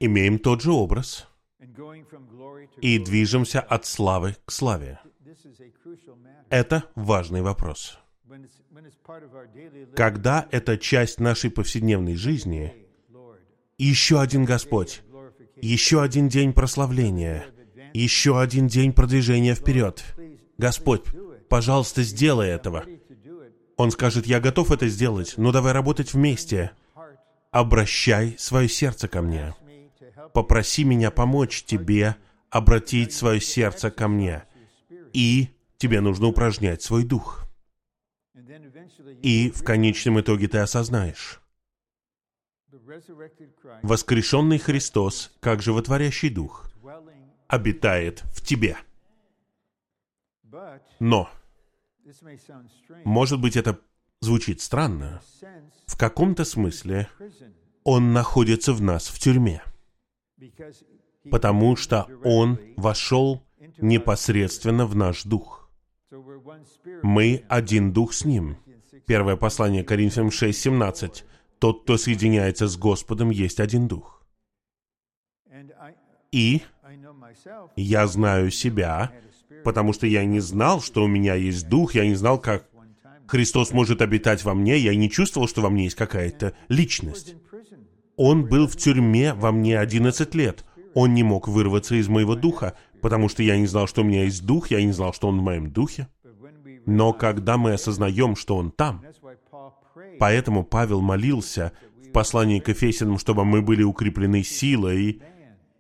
имеем тот же образ и движемся от славы к славе. Это важный вопрос. Когда это часть нашей повседневной жизни, еще один Господь, еще один день прославления, еще один день продвижения вперед. Господь, пожалуйста, сделай этого. Он скажет, я готов это сделать, но давай работать вместе. Обращай свое сердце ко мне. Попроси меня помочь тебе обратить свое сердце ко мне. И тебе нужно упражнять свой дух. И в конечном итоге ты осознаешь. Воскрешенный Христос, как животворящий дух, обитает в тебе. Но, может быть, это звучит странно. В каком-то смысле Он находится в нас в тюрьме, потому что Он вошел непосредственно в наш дух. Мы один дух с Ним. Первое послание Коринфянам 6.17. Тот, кто соединяется с Господом, есть один дух. И я знаю себя, потому что я не знал, что у меня есть дух, я не знал, как Христос может обитать во мне, я не чувствовал, что во мне есть какая-то личность. Он был в тюрьме во мне 11 лет. Он не мог вырваться из моего духа, потому что я не знал, что у меня есть дух, я не знал, что он в моем духе. Но когда мы осознаем, что он там, поэтому Павел молился в послании к Ефесянам, чтобы мы были укреплены силой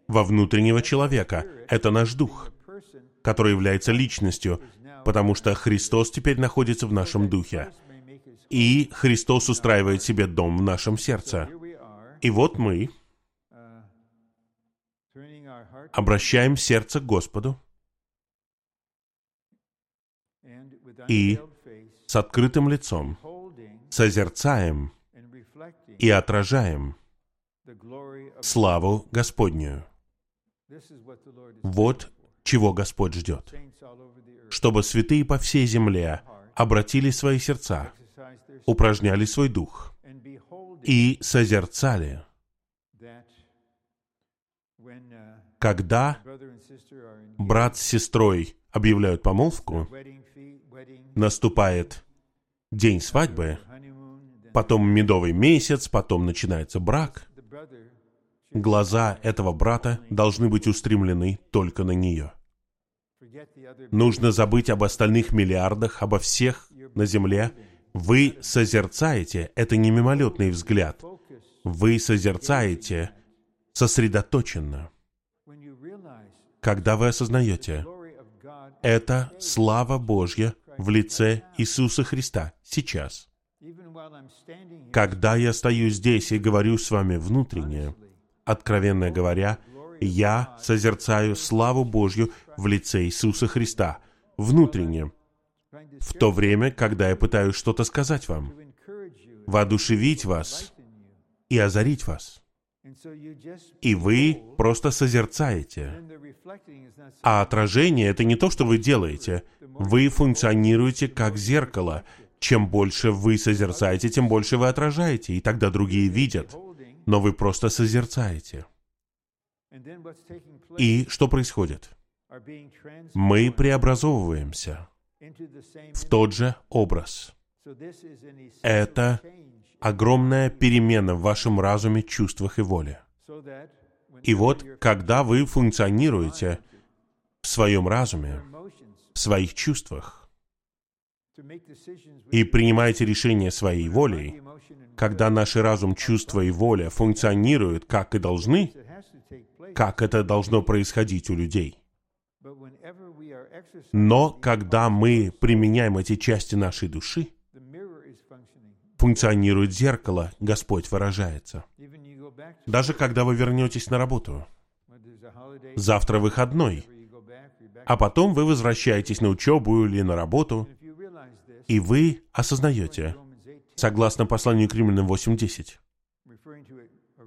во внутреннего человека. Это наш дух, который является личностью, потому что Христос теперь находится в нашем духе. И Христос устраивает себе дом в нашем сердце. И вот мы обращаем сердце к Господу и с открытым лицом созерцаем и отражаем славу Господнюю. Вот чего Господь ждет. Чтобы святые по всей земле обратили свои сердца, упражняли свой дух и созерцали, когда брат с сестрой объявляют помолвку, наступает день свадьбы, потом медовый месяц, потом начинается брак, глаза этого брата должны быть устремлены только на нее. Нужно забыть об остальных миллиардах, обо всех на земле. Вы созерцаете, это не мимолетный взгляд. Вы созерцаете сосредоточенно. Когда вы осознаете, это слава Божья в лице Иисуса Христа сейчас. Когда я стою здесь и говорю с вами внутренне, откровенно говоря, я созерцаю славу Божью в лице Иисуса Христа, внутренне, в то время, когда я пытаюсь что-то сказать вам, воодушевить вас и озарить вас. И вы просто созерцаете. А отражение — это не то, что вы делаете. Вы функционируете как зеркало. Чем больше вы созерцаете, тем больше вы отражаете, и тогда другие видят но вы просто созерцаете. И что происходит? Мы преобразовываемся в тот же образ. Это огромная перемена в вашем разуме, чувствах и воле. И вот, когда вы функционируете в своем разуме, в своих чувствах, и принимаете решения своей волей, когда наш разум, чувства и воля функционируют как и должны, как это должно происходить у людей. Но когда мы применяем эти части нашей души, функционирует зеркало, Господь выражается. Даже когда вы вернетесь на работу, завтра выходной, А потом вы возвращаетесь на учебу или на работу, и вы осознаете, Romans 8, согласно посланию к Римлянам 8.10,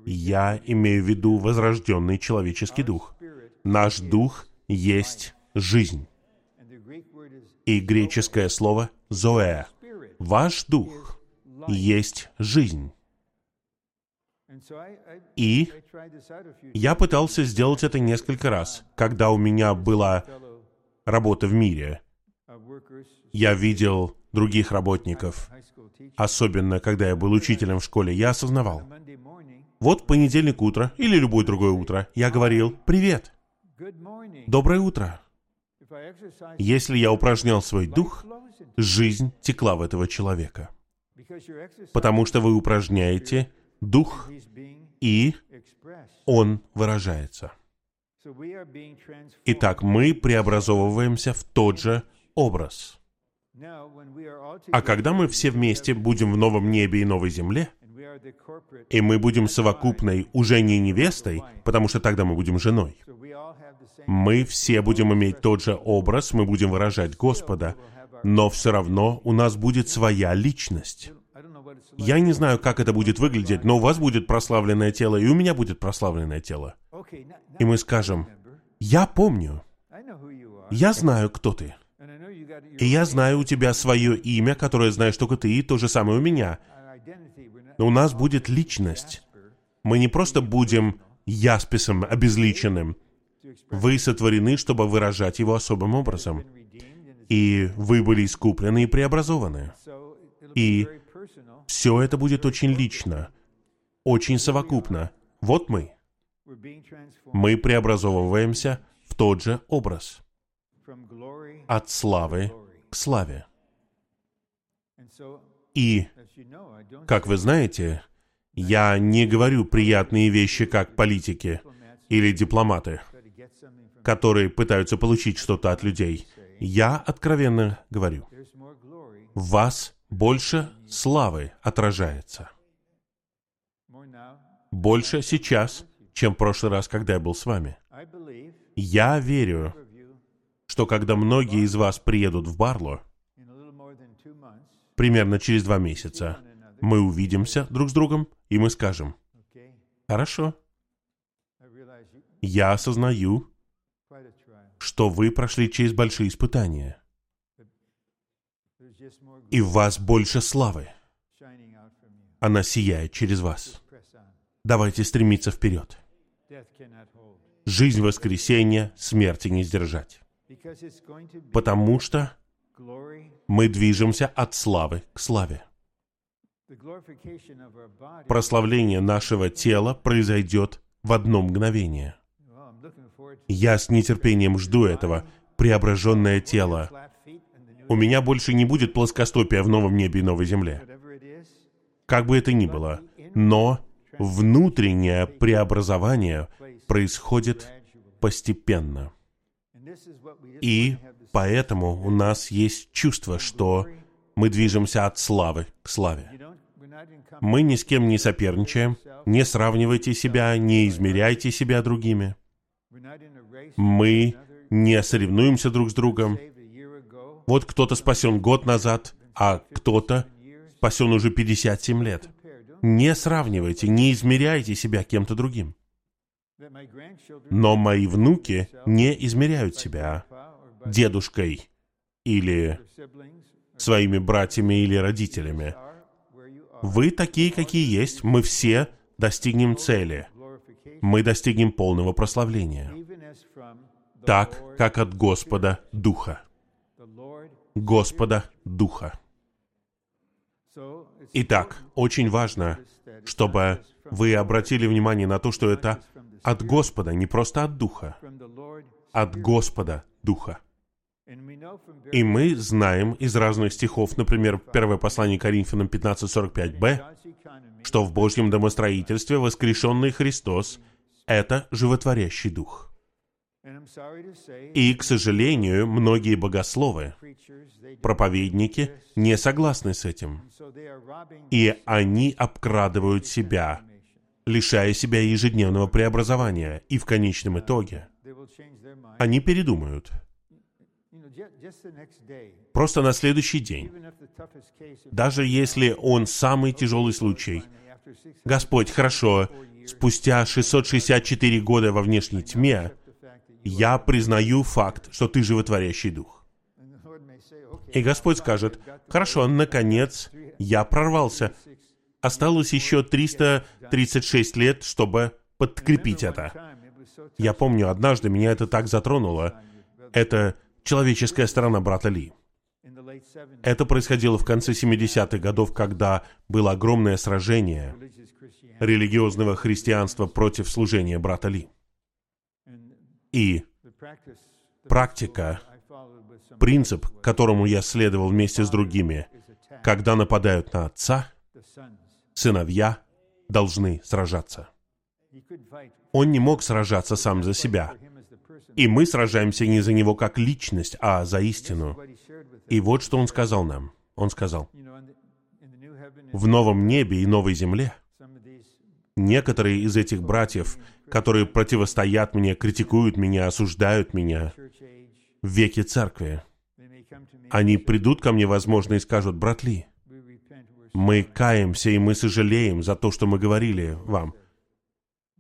я имею в виду возрожденный человеческий дух. Наш дух есть жизнь. И греческое слово «зоэ». Ваш дух есть жизнь. И я пытался сделать это несколько раз, когда у меня была работа в мире. Я видел других работников, особенно когда я был учителем в школе, я осознавал. Вот в понедельник утро или любое другое утро я говорил «Привет, доброе утро». Если я упражнял свой дух, жизнь текла в этого человека. Потому что вы упражняете дух, и он выражается. Итак, мы преобразовываемся в тот же образ. А когда мы все вместе будем в новом небе и новой земле, и мы будем совокупной уже не невестой, потому что тогда мы будем женой, мы все будем иметь тот же образ, мы будем выражать Господа, но все равно у нас будет своя личность. Я не знаю, как это будет выглядеть, но у вас будет прославленное тело, и у меня будет прославленное тело. И мы скажем, я помню, я знаю, кто ты. И я знаю у тебя свое имя, которое знаешь только ты, и то же самое у меня. Но у нас будет личность. Мы не просто будем ясписом обезличенным. Вы сотворены, чтобы выражать его особым образом. И вы были искуплены и преобразованы. И все это будет очень лично, очень совокупно. Вот мы. Мы преобразовываемся в тот же образ. От славы к славе. И, как вы знаете, я не говорю приятные вещи, как политики или дипломаты, которые пытаются получить что-то от людей. Я откровенно говорю, в вас больше славы отражается. Больше сейчас, чем в прошлый раз, когда я был с вами. Я верю, что когда многие из вас приедут в Барло, примерно через два месяца. Мы увидимся друг с другом, и мы скажем, хорошо, я осознаю, что вы прошли через большие испытания, и в вас больше славы. Она сияет через вас. Давайте стремиться вперед. Жизнь воскресения смерти не сдержать. Потому что мы движемся от славы к славе. Прославление нашего тела произойдет в одно мгновение. Я с нетерпением жду этого. Преображенное тело. У меня больше не будет плоскостопия в новом небе и новой земле. Как бы это ни было. Но внутреннее преобразование происходит постепенно. И поэтому у нас есть чувство, что мы движемся от славы к славе. Мы ни с кем не соперничаем, не сравнивайте себя, не измеряйте себя другими. Мы не соревнуемся друг с другом. Вот кто-то спасен год назад, а кто-то спасен уже 57 лет. Не сравнивайте, не измеряйте себя кем-то другим. Но мои внуки не измеряют себя дедушкой или своими братьями или родителями. Вы такие, какие есть. Мы все достигнем цели. Мы достигнем полного прославления. Так, как от Господа Духа. Господа Духа. Итак, очень важно, чтобы вы обратили внимание на то, что это от Господа, не просто от Духа, от Господа Духа. И мы знаем из разных стихов, например, первое послание Коринфянам 15.45b, God's economy, что в Божьем домостроительстве воскрешенный Христос — это животворящий Дух. И, к сожалению, многие богословы, проповедники не согласны с этим. И они обкрадывают себя, лишая себя ежедневного преобразования. И в конечном итоге они передумают. Просто на следующий день, даже если он самый тяжелый случай, Господь, хорошо, спустя 664 года во внешней тьме, я признаю факт, что ты животворящий дух. И Господь скажет, хорошо, наконец, я прорвался. Осталось еще 336 лет, чтобы подкрепить это. Я помню, однажды меня это так затронуло. Это человеческая сторона брата Ли. in the late 70s, Это происходило в конце 70-х годов, когда было огромное сражение религиозного христианства против служения брата Ли. И практика, принцип, которому я следовал вместе с другими, когда нападают на отца, сыновья должны сражаться. Он не мог сражаться сам за себя. И мы сражаемся не за него как личность, а за истину. И вот что он сказал нам. Он сказал, в новом небе и новой земле некоторые из этих братьев, которые противостоят мне, критикуют меня, осуждают меня в веке церкви, они придут ко мне, возможно, и скажут, брат Ли, мы каемся и мы сожалеем за то, что мы говорили вам.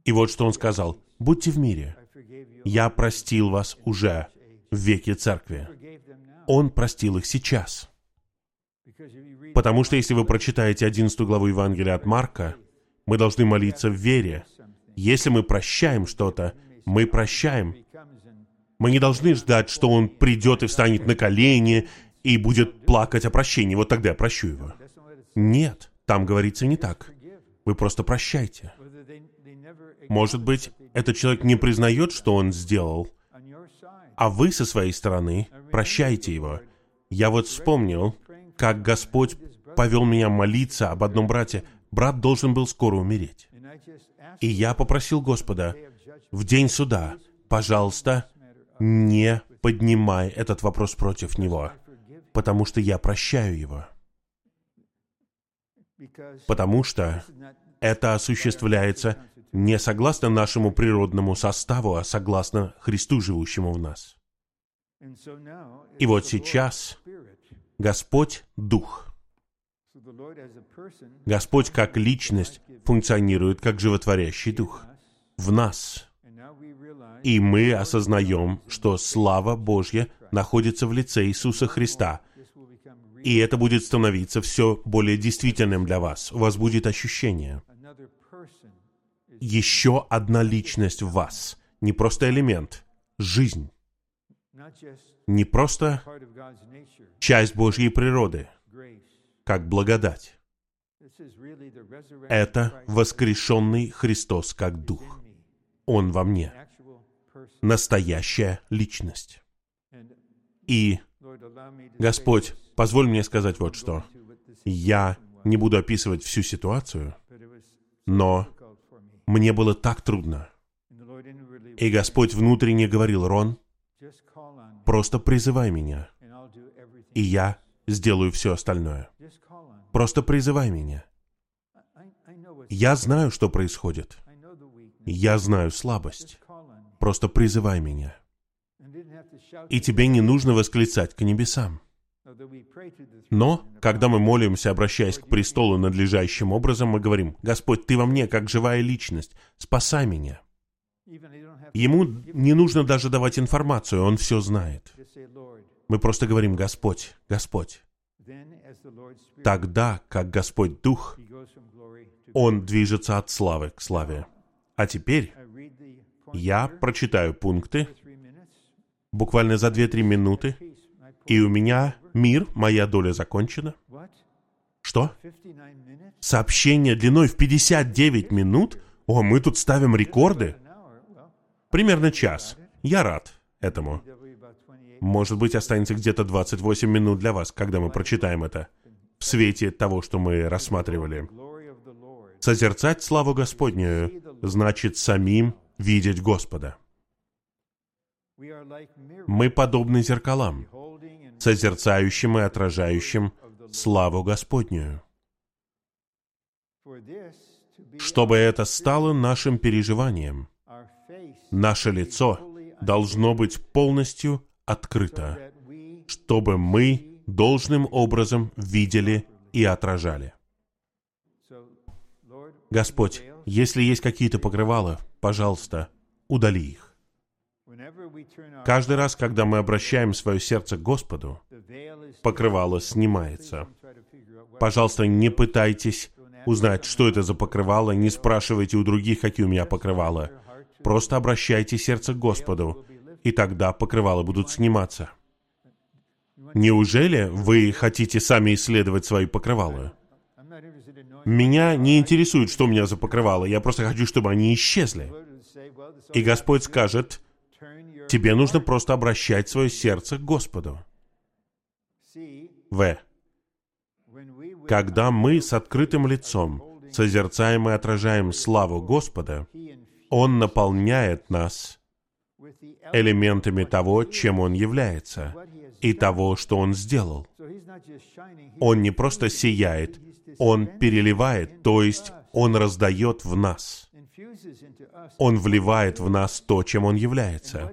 И вот что он сказал, будьте в мире. Я простил вас уже в веке церкви. Он простил их сейчас. Потому что если вы прочитаете 11 главу Евангелия от Марка, мы должны молиться в вере. Если мы прощаем что-то, мы прощаем. Мы не должны ждать, что он придет и встанет на колени и будет плакать о прощении. Вот тогда я прощу его. Нет, там говорится не так. Вы просто прощайте. Может быть, этот человек не признает, что он сделал, а вы со своей стороны прощаете его. Я вот вспомнил, как Господь повел меня молиться об одном брате. Брат должен был скоро умереть. И я попросил Господа, в день суда, пожалуйста, не поднимай этот вопрос против него, потому что я прощаю его. Потому что это осуществляется не согласно нашему природному составу, а согласно Христу, живущему в нас. И вот сейчас. Господь — Дух. Господь как личность функционирует как животворящий Дух в нас. И мы осознаем, что слава Божья находится в лице Иисуса Христа. И это будет становиться все более действительным для вас. У вас будет ощущение. Еще одна личность в вас. Не просто элемент. Жизнь. Не просто часть Божьей природы, как благодать. Это воскрешенный Христос как Дух. Он во мне. Настоящая личность. И, Господь, позволь мне сказать вот что. Я не буду описывать всю ситуацию, но. Мне было так трудно. И Господь внутренне говорил, Рон, просто призывай меня, и я сделаю все остальное. Просто призывай меня. Я знаю, что происходит. Я знаю слабость. Просто призывай меня. И тебе не нужно восклицать к небесам. Но, когда мы молимся, обращаясь к престолу надлежащим образом, мы говорим, «Господь, Ты во мне, как живая личность, спасай меня». Ему не нужно даже давать информацию, Он все знает. Мы просто говорим, «Господь, Господь». Тогда, как Господь Дух, Он движется от славы к славе. А теперь я прочитаю пункты буквально за 2-3 минуты, и у меня мир, моя доля закончена. Что? 59 minutes? Сообщение длиной в 59 минут? О, мы тут ставим рекорды. Примерно час. Я рад этому. there'll be about 28. Может быть, останется где-то 28 минут для вас, когда мы прочитаем это. В свете того, что мы рассматривали. Созерцать славу Господню значит самим видеть Господа. Мы подобны зеркалам, созерцающим и отражающим славу Господнюю. Чтобы это стало нашим переживанием, наше лицо должно быть полностью открыто, чтобы мы должным образом видели и отражали. Господь, если есть какие-то покрывала, пожалуйста, удали их. Каждый раз, когда мы обращаем свое сердце к Господу, покрывало снимается. Пожалуйста, не пытайтесь узнать, что это за покрывало, не спрашивайте у других, какие у меня покрывала. Просто обращайте сердце к Господу, и тогда покрывала будут сниматься. Неужели вы хотите сами исследовать свои покрывала? Меня не интересует, что у меня за покрывало, я просто хочу, чтобы они исчезли. И Господь скажет, тебе нужно просто обращать свое сердце к Господу. В. Когда мы с открытым лицом созерцаем и отражаем славу Господа, Он наполняет нас элементами того, чем Он является, и того, что Он сделал. Он не просто сияет, Он переливает, то есть Он раздает в нас. Он вливает в нас то, чем Он является,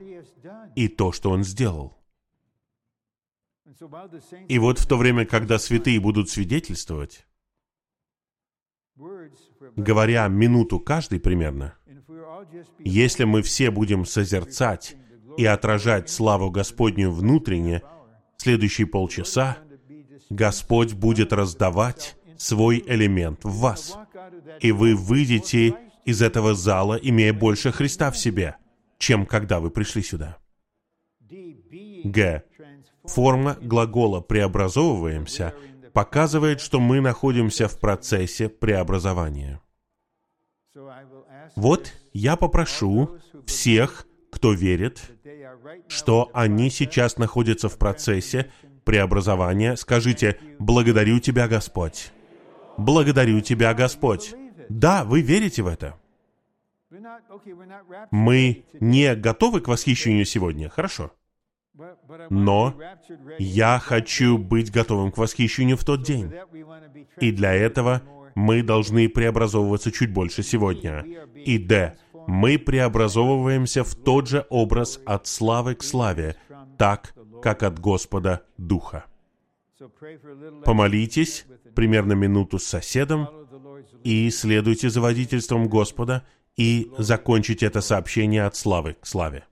и то, что Он сделал. И вот в то время, когда святые будут свидетельствовать, говоря минуту каждый примерно, если мы все будем созерцать и отражать славу Господню внутренне, следующие полчаса Господь будет раздавать свой элемент в вас. И вы выйдете из этого зала, имея больше Христа в себе, чем когда вы пришли сюда. Г. Форма глагола «преобразовываемся» показывает, что мы находимся в процессе преобразования. Вот я попрошу всех, кто верит, что они сейчас находятся в процессе преобразования, скажите «Благодарю Тебя, Господь». Благодарю Тебя, Господь. Да, вы верите в это. Мы не готовы к восхищению сегодня, хорошо. Но я хочу быть готовым к восхищению в тот день. И для этого мы должны преобразовываться чуть больше сегодня. И Д. Мы преобразовываемся в тот же образ от славы к славе, так, как от Господа Духа. Помолитесь примерно минуту с соседом и следуйте за водительством Господа и закончите это сообщение от славы к славе.